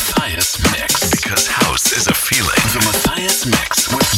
Matthias Mix. Because house is a feeling. The Matthias Mix with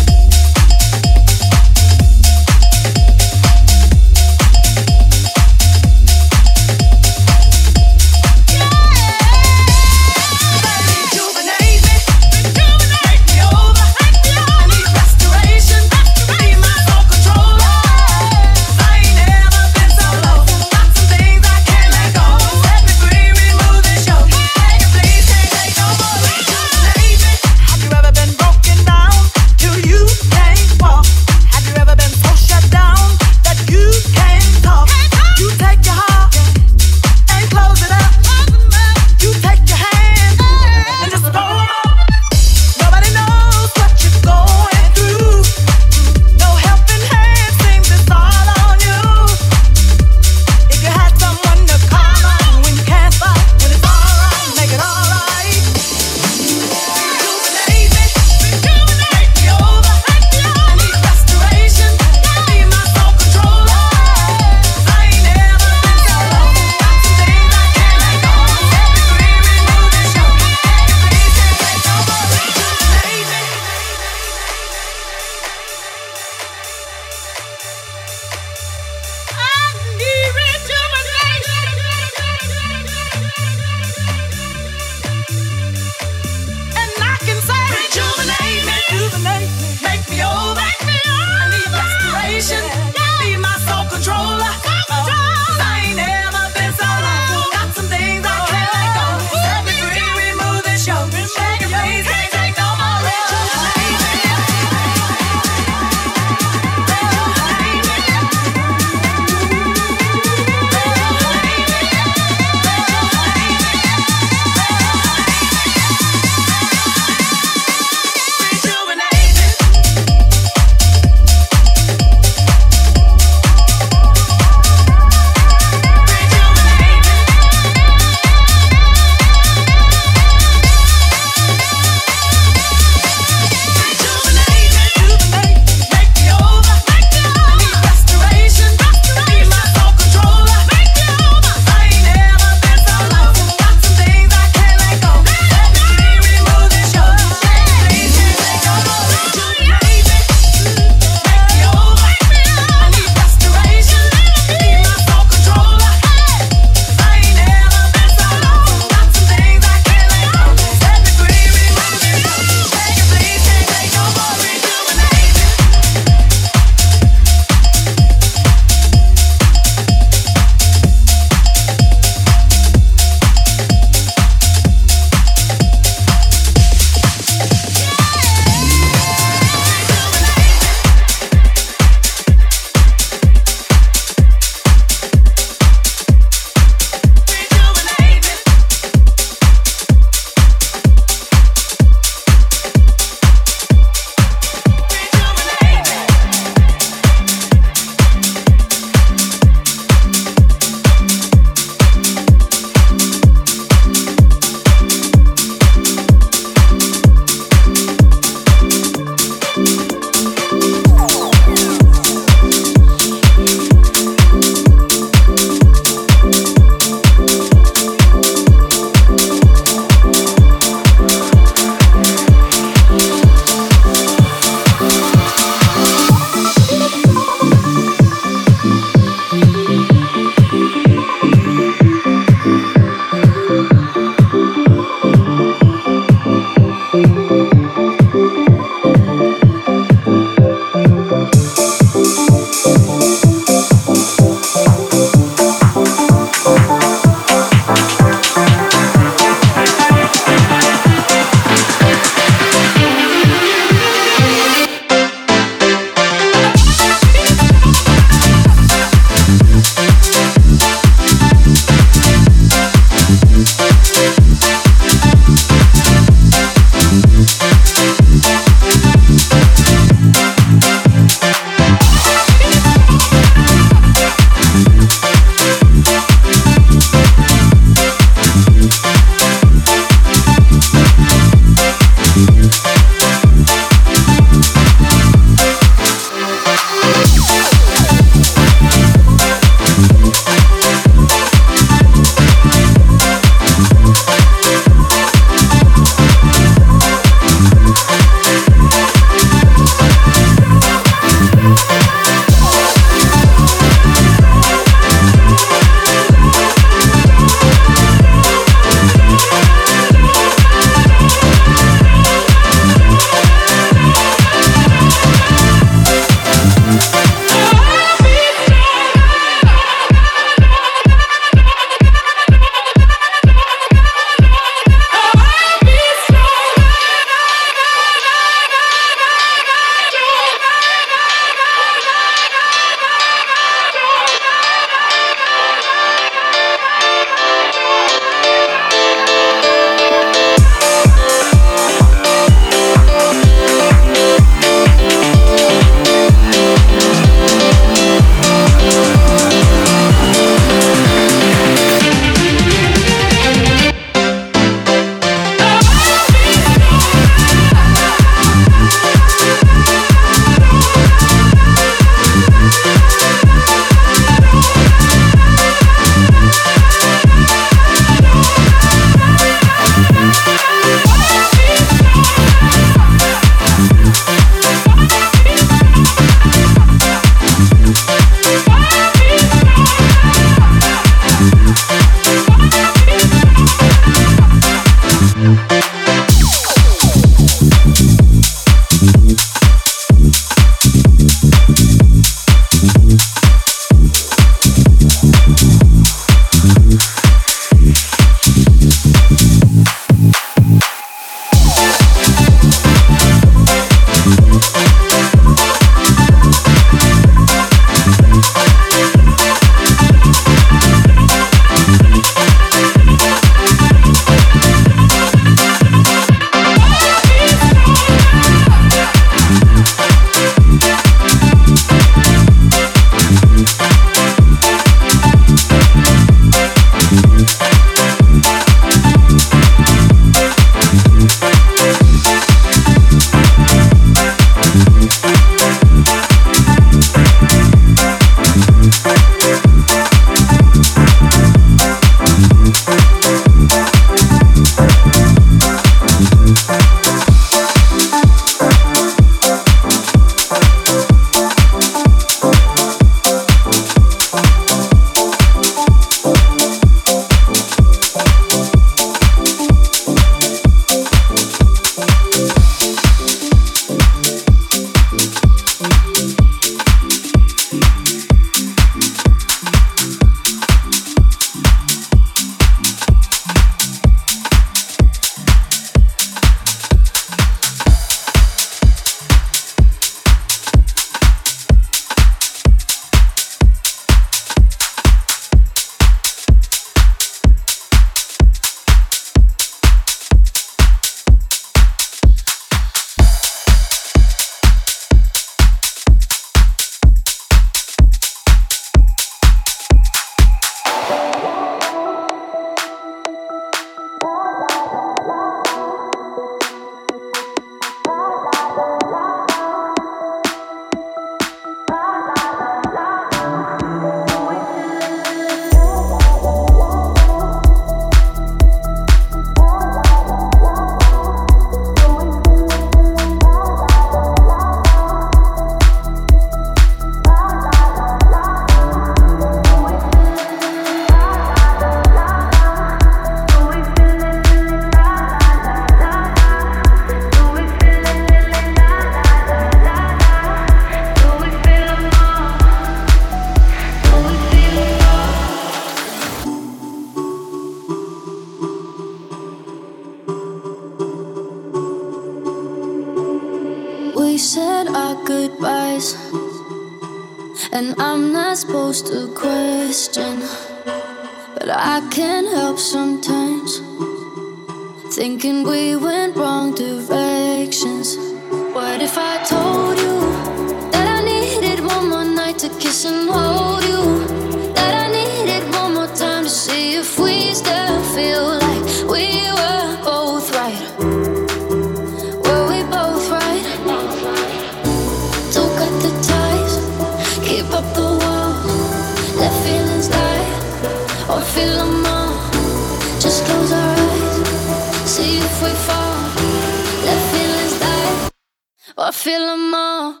feel them all.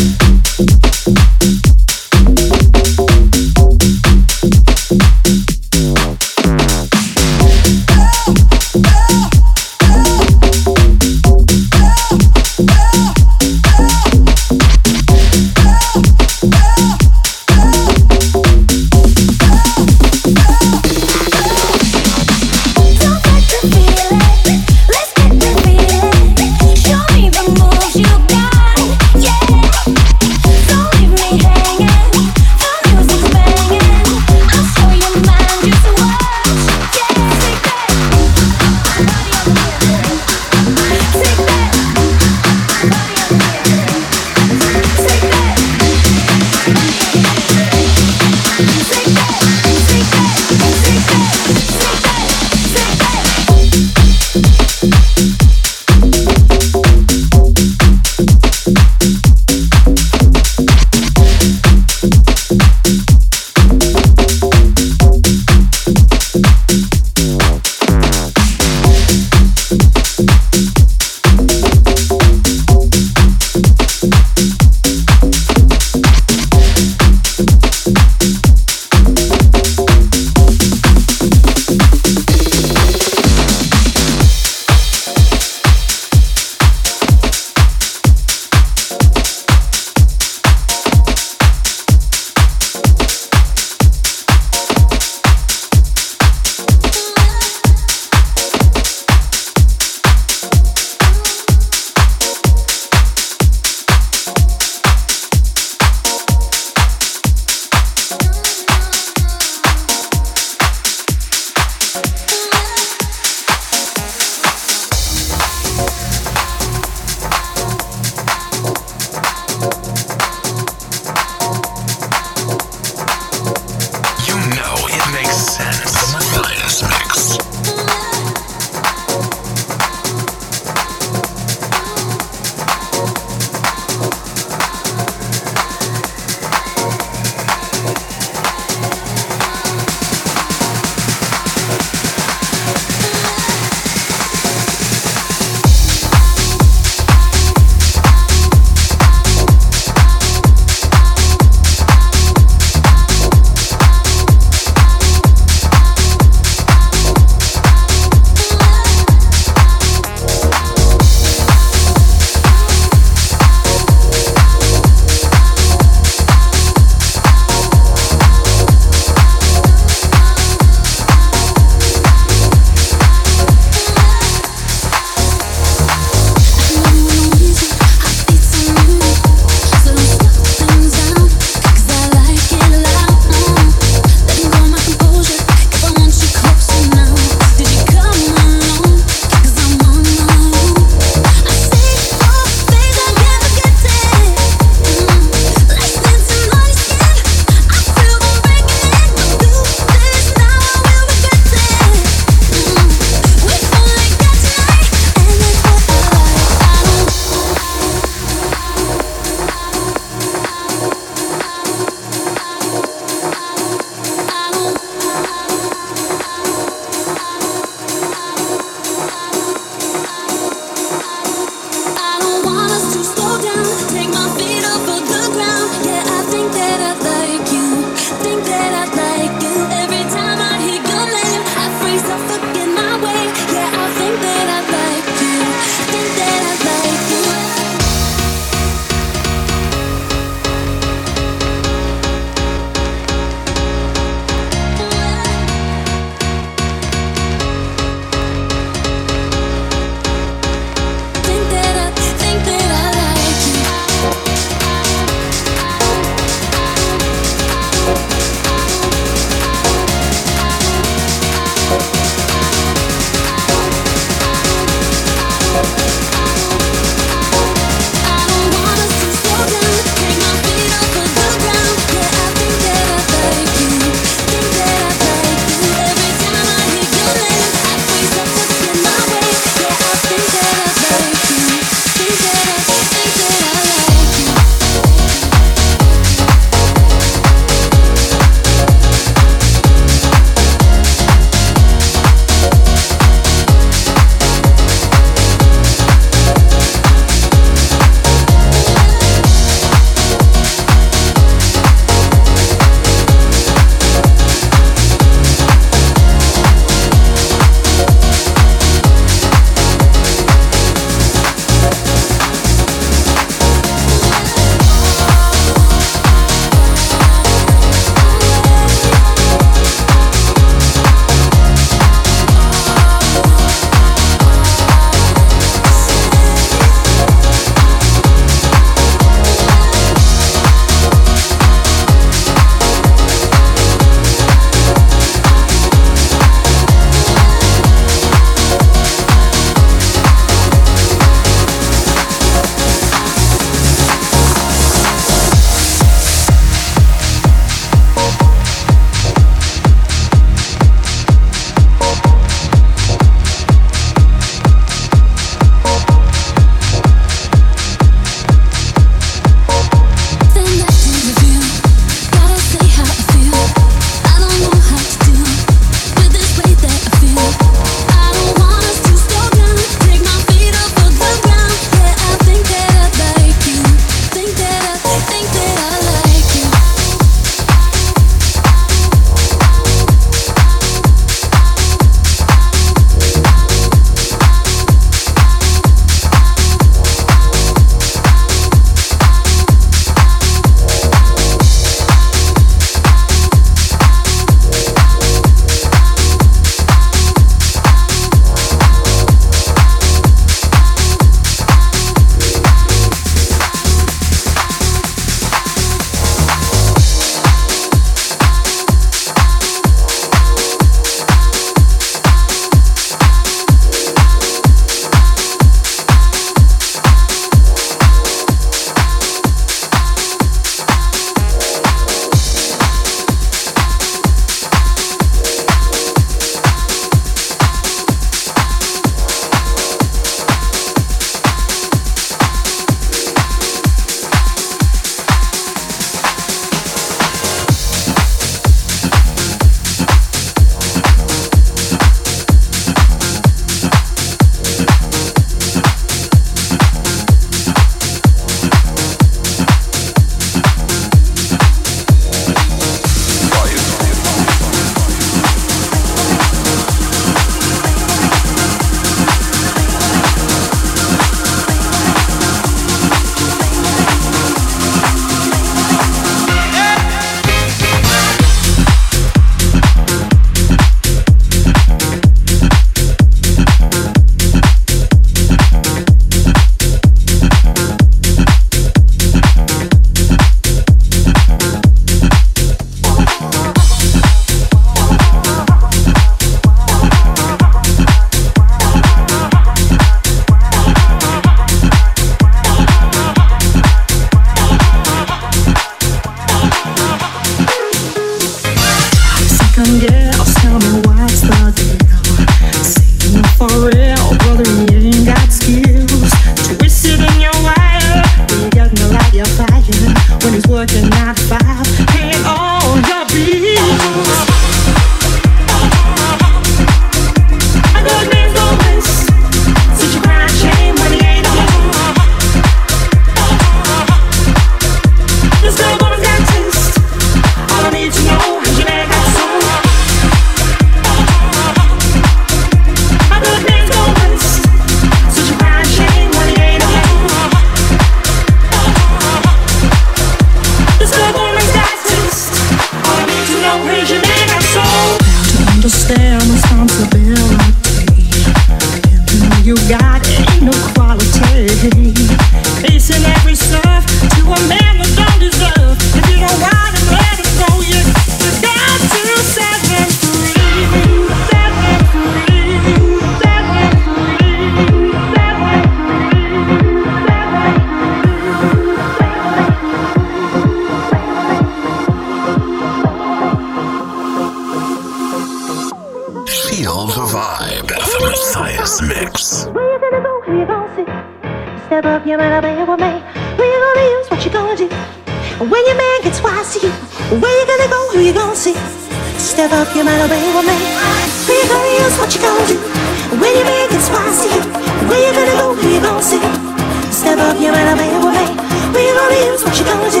what you gonna do?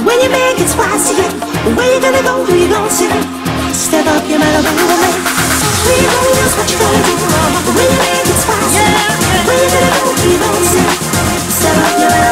When you make it spicy, where you gonna go? Who you gonna see? Step up, you matter what you make. Where you gonna dance? What you gonna do? When you make it spicy, where you gonna go? Who you gonna see? Step up, you matter.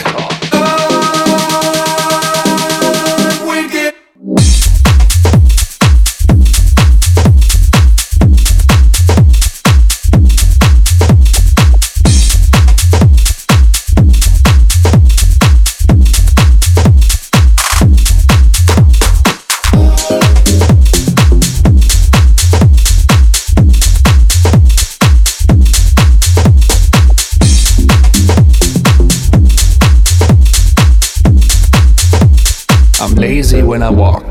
Lazy when I walk.